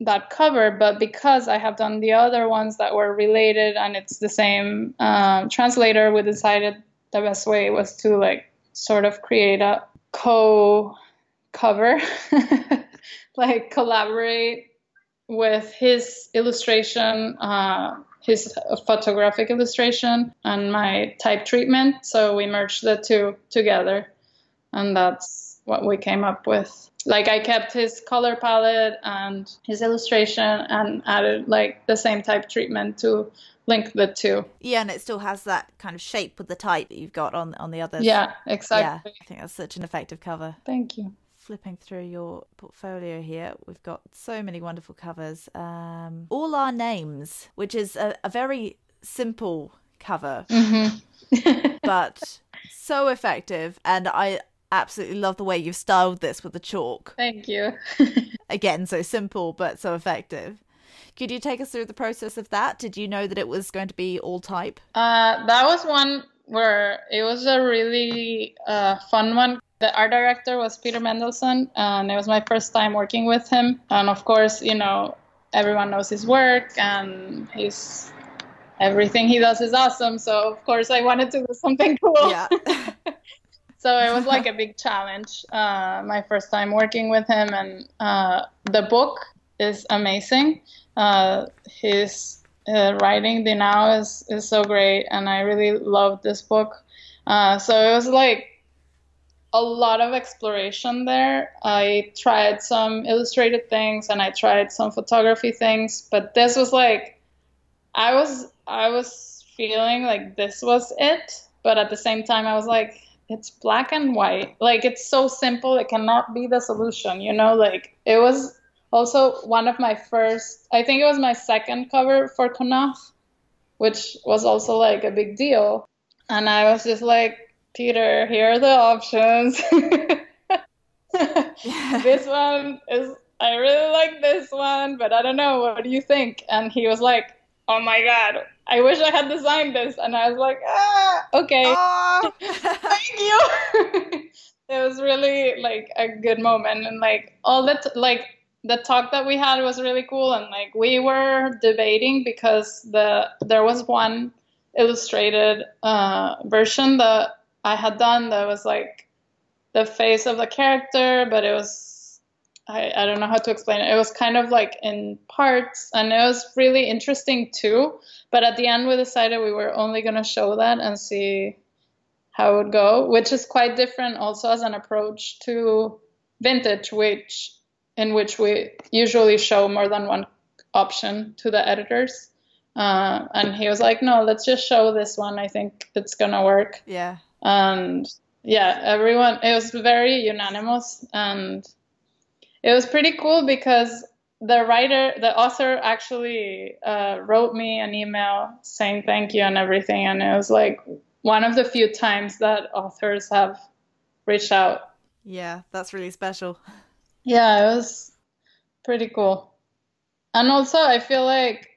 that cover, but because I have done the other ones that were related and it's the same um, translator, we decided the best way was to like sort of create a co cover like collaborate with his illustration, uh, his photographic illustration, and my type treatment. So we merged the two together, and that's what we came up with. Like I kept his color palette and his illustration, and added like the same type treatment to link the two. Yeah, and it still has that kind of shape with the type that you've got on on the others. Yeah, exactly. Yeah, exactly. I think that's such an effective cover. Thank you. Flipping through your portfolio here, we've got so many wonderful covers. Um, All Our Names, which is a, a very simple cover, Mm-hmm. but so effective. And I absolutely love the way you've styled this with the chalk. Thank you. Again, so simple, but so effective. Could you take us through the process of that? Did you know that it was going to be all type? Uh, that was one where it was a really uh, fun one. The art director was Peter Mendelsund, and it was my first time working with him. And of course, you know, everyone knows his work, and he's everything he does is awesome. So of course, I wanted to do something cool. Yeah. so it was like a big challenge. Uh, my first time working with him, and uh, the book is amazing. Uh, his uh, writing, the now, is is so great, and I really loved this book. Uh, so it was like a lot of exploration there. I tried some illustrated things, and I tried some photography things, but this was like I was I was feeling like this was it, but at the same time I was like it's black and white. Like it's so simple it cannot be the solution, you know? Like it was also one of my first I think it was my second cover for Knopf, which was also like a big deal. And I was just like, Peter, here are the options. this one is I really like this one, but I don't know. What do you think? And he was like, Oh my god, I wish I had designed this. And I was like, Ah, okay, Oh! thank you. it was really like a good moment, and like all that, like the talk that we had was really cool, and like we were debating because the there was one illustrated uh, version that I had done that was like the face of the character, but it was I, I don't know how to explain it. It was kind of like in parts, and it was really interesting too. But at the end, we decided we were only going to show that and see how it would go, which is quite different also as an approach to vintage, which in which we usually show more than one option to the editors. Uh, and he was like, "No, let's just show this one. I think it's gonna work." yeah. And yeah everyone it was very unanimous. And it was pretty cool because the writer the author actually uh, wrote me an email saying thank you and everything. And it was like one of the few times that authors have reached out. Yeah, that's really special. yeah it was pretty cool. And also i feel like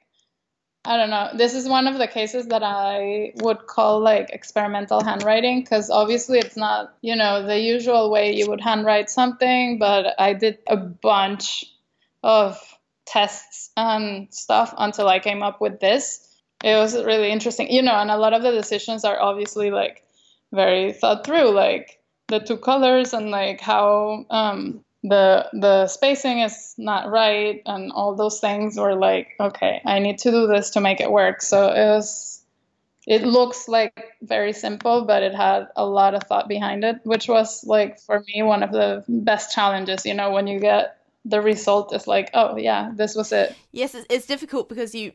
I don't know. This is one of the cases that I would call like experimental handwriting because obviously it's not, you know, the usual way you would handwrite something, but I did a bunch of tests and stuff until I came up with this. It was really interesting, you know, and a lot of the decisions are obviously like very thought through, like the two colors and like how um, the the spacing is not right and all those things were like okay i need to do this to make it work so it was it looks like very simple but it had a lot of thought behind it which was like for me one of the best challenges you know when you get the result is like, oh yeah, this was it. Yes, it's, it's difficult because you,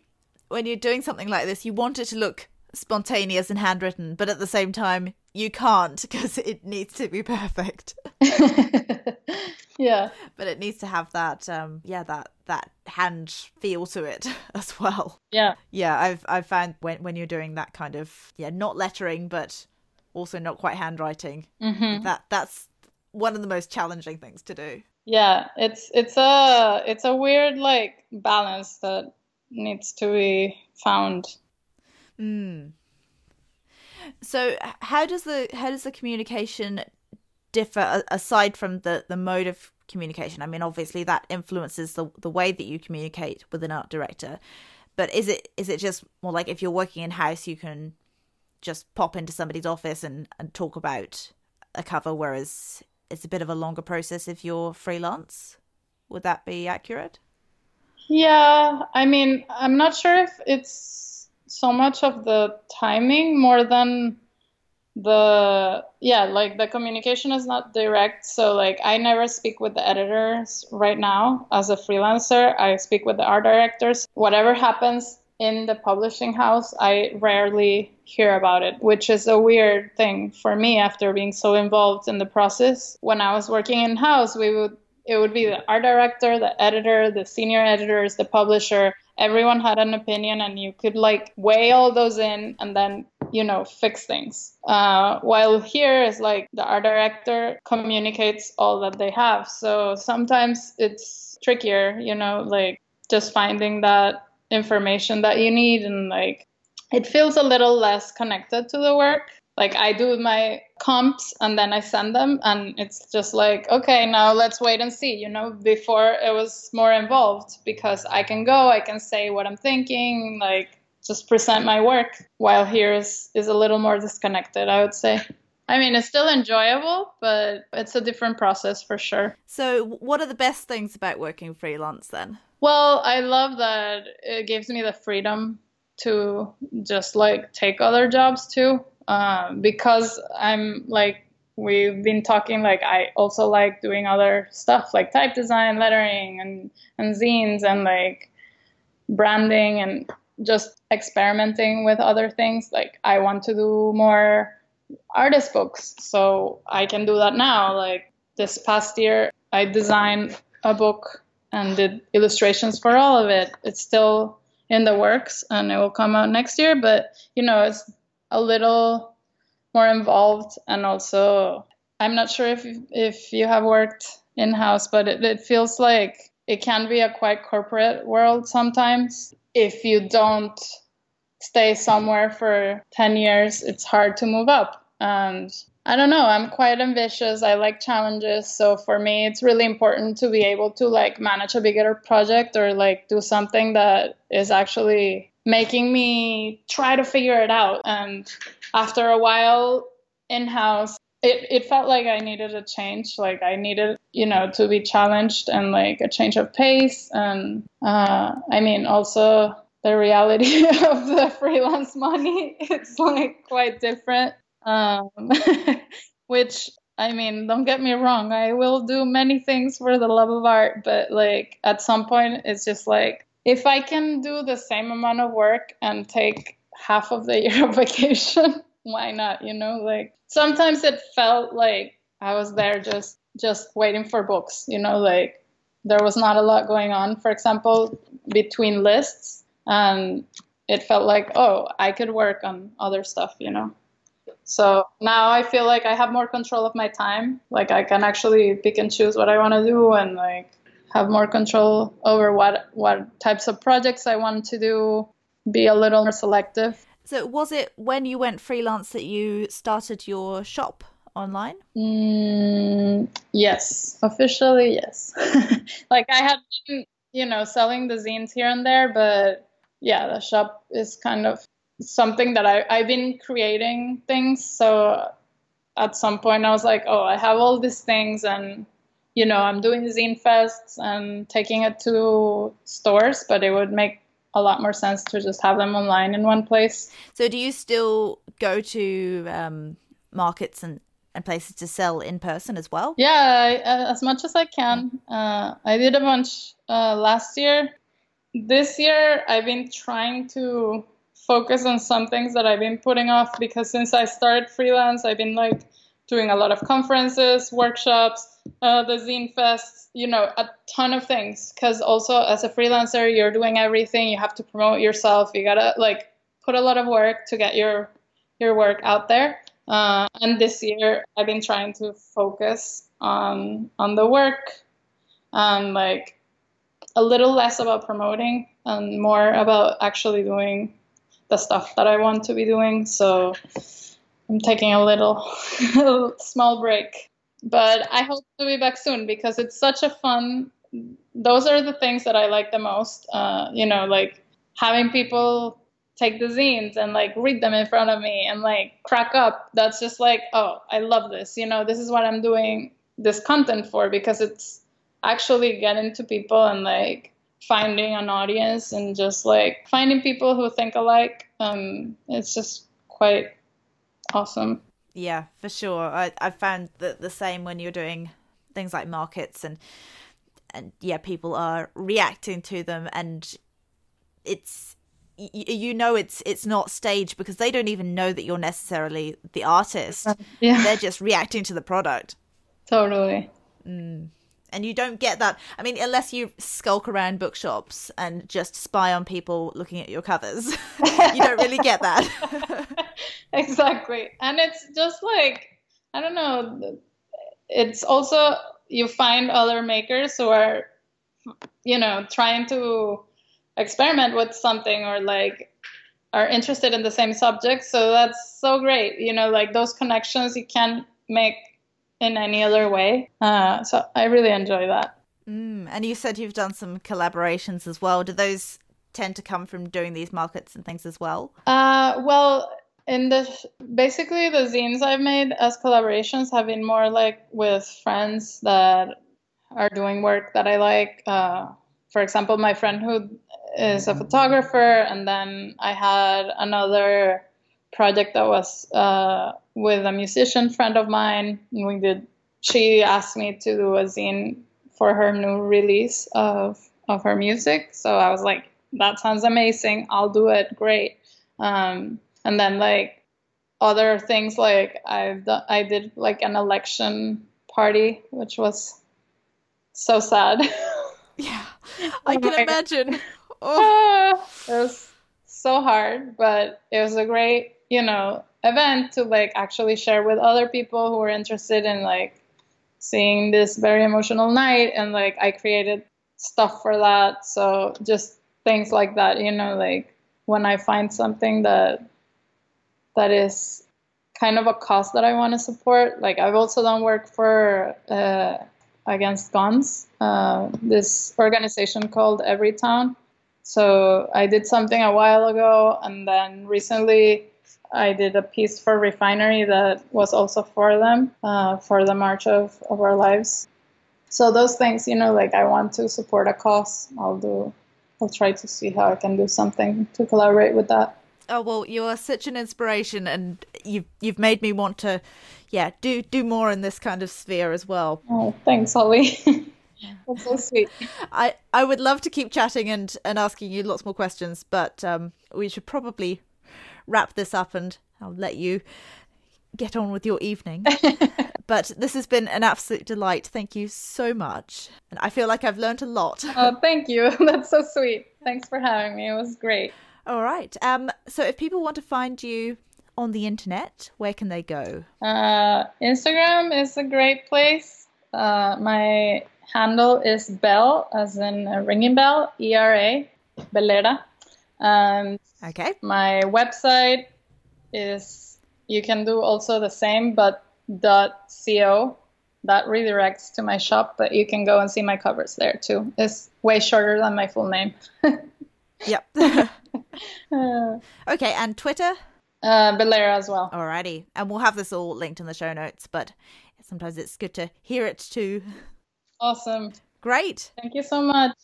when you're doing something like this, you want it to look spontaneous and handwritten, but at the same time, you can't because it needs to be perfect. yeah, but it needs to have that, um, yeah, that that hand feel to it as well. Yeah, yeah. I've I've found when when you're doing that kind of yeah, not lettering, but also not quite handwriting. Mm-hmm. That that's one of the most challenging things to do. Yeah, it's it's a it's a weird like balance that needs to be found. Mm. So how does the how does the communication differ aside from the the mode of communication? I mean, obviously that influences the the way that you communicate with an art director. But is it is it just more like if you're working in house, you can just pop into somebody's office and, and talk about a cover, whereas it's a bit of a longer process if you're freelance. Would that be accurate? Yeah, I mean, I'm not sure if it's so much of the timing more than the yeah like the communication is not direct so like i never speak with the editors right now as a freelancer i speak with the art directors whatever happens in the publishing house, I rarely hear about it, which is a weird thing for me after being so involved in the process. When I was working in house, we would it would be the art director, the editor, the senior editors, the publisher. Everyone had an opinion, and you could like weigh all those in and then you know fix things. Uh, while here is like the art director communicates all that they have, so sometimes it's trickier, you know, like just finding that information that you need and like it feels a little less connected to the work like i do my comps and then i send them and it's just like okay now let's wait and see you know before it was more involved because i can go i can say what i'm thinking like just present my work while here is is a little more disconnected i would say I mean, it's still enjoyable, but it's a different process for sure. So, what are the best things about working freelance then? Well, I love that it gives me the freedom to just like take other jobs too. Um, because I'm like, we've been talking, like, I also like doing other stuff like type design, lettering, and, and zines, and like branding, and just experimenting with other things. Like, I want to do more artist books, so I can do that now. Like, this past year, I designed a book and did illustrations for all of it. It's still in the works and it will come out next year, but you know, it's a little more involved and also I'm not sure if if you have worked in house, but it, it feels like it can be a quite corporate world sometimes. If you don't stay somewhere for 10 years, it's hard to move up. And I don't know. I'm quite ambitious. I like challenges. So for me, it's really important to be able to like manage a bigger project or like do something that is actually making me try to figure it out. And after a while in house, it, it felt like I needed a change. Like I needed, you know, to be challenged and like a change of pace. And uh, I mean, also the reality of the freelance money, it's like quite different um, which I mean, don't get me wrong, I will do many things for the love of art, but like at some point, it's just like if I can do the same amount of work and take half of the year of vacation, why not? You know, like sometimes it felt like I was there just just waiting for books. You know, like there was not a lot going on. For example, between lists, and it felt like oh, I could work on other stuff. You know. So now I feel like I have more control of my time. Like I can actually pick and choose what I want to do and like have more control over what what types of projects I want to do, be a little more selective. So was it when you went freelance that you started your shop online? Mm, yes, officially yes. like I had been, you know, selling the zines here and there, but yeah, the shop is kind of something that I, I've been creating things. So at some point I was like, oh, I have all these things and you know, I'm doing zine fests and taking it to stores, but it would make a lot more sense to just have them online in one place. So do you still go to um, markets and and places to sell in person as well? Yeah, I, uh, as much as I can. Uh, I did a bunch uh, last year. This year, I've been trying to focus on some things that I've been putting off because since I started freelance, I've been like doing a lot of conferences, workshops, uh, the Zine Fest, you know, a ton of things. Because also as a freelancer, you're doing everything. You have to promote yourself. You gotta like put a lot of work to get your your work out there. Uh, and this year, I've been trying to focus on on the work and like a little less about promoting and more about actually doing the stuff that I want to be doing. So I'm taking a little small break. But I hope to be back soon because it's such a fun. Those are the things that I like the most. Uh, you know, like having people take the zines and like read them in front of me and like crack up. That's just like, oh, I love this. You know, this is what I'm doing this content for because it's actually getting to people and like finding an audience and just like finding people who think alike. Um, it's just quite awesome. Yeah, for sure. I I found that the same when you're doing things like markets and and yeah, people are reacting to them and it's you know it's it's not staged because they don't even know that you're necessarily the artist. Yeah. They're just reacting to the product. Totally. Mm and you don't get that. I mean, unless you skulk around bookshops and just spy on people looking at your covers, you don't really get that. exactly, and it's just like I don't know. It's also you find other makers who are, you know, trying to experiment with something or like are interested in the same subject. So that's so great. You know, like those connections you can't make in any other way. Uh, so I really enjoy that. Mm, and you said you've done some collaborations as well. Do those tend to come from doing these markets and things as well? Uh, well, in the basically the zines I've made as collaborations have been more like with friends that are doing work that I like. Uh, for example, my friend who is a photographer, and then I had another project that was uh, with a musician friend of mine. We did. She asked me to do a zine for her new release of of her music. So I was like, that sounds amazing. I'll do it. Great. Um, and then like other things like I've done, I did like an election party, which was so sad. Yeah, I can imagine. Oh. Ah, it was so hard, but it was a great you know event to like actually share with other people who were interested in like seeing this very emotional night and like I created stuff for that so just things like that you know like when I find something that that is kind of a cause that I want to support like I've also done work for uh, against guns uh, this organization called Everytown so I did something a while ago and then recently I did a piece for Refinery that was also for them, uh, for the March of, of Our Lives. So those things, you know, like I want to support a cause, I'll do, I'll try to see how I can do something to collaborate with that. Oh well, you are such an inspiration, and you've you've made me want to, yeah, do do more in this kind of sphere as well. Oh, thanks, Holly. That's so sweet. I I would love to keep chatting and and asking you lots more questions, but um, we should probably wrap this up and I'll let you get on with your evening. but this has been an absolute delight. Thank you so much. And I feel like I've learned a lot. Oh, thank you. That's so sweet. Thanks for having me. It was great. All right. Um, so if people want to find you on the internet, where can they go? Uh, Instagram is a great place. Uh, my handle is Bell, as in a ringing bell, E R A, Bellera. And okay. My website is you can do also the same, but .co that redirects to my shop, but you can go and see my covers there too. It's way shorter than my full name. yep. okay, and Twitter? Uh, Bellera as well. Alrighty, and we'll have this all linked in the show notes. But sometimes it's good to hear it too. Awesome. Great. Thank you so much.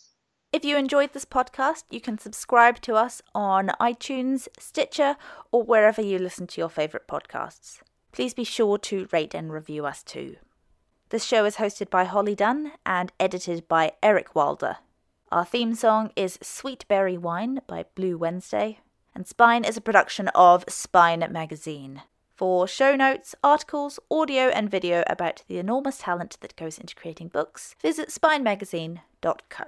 If you enjoyed this podcast, you can subscribe to us on iTunes, Stitcher, or wherever you listen to your favourite podcasts. Please be sure to rate and review us too. This show is hosted by Holly Dunn and edited by Eric Wilder. Our theme song is Sweet Berry Wine by Blue Wednesday, and Spine is a production of Spine Magazine. For show notes, articles, audio, and video about the enormous talent that goes into creating books, visit spinemagazine.co.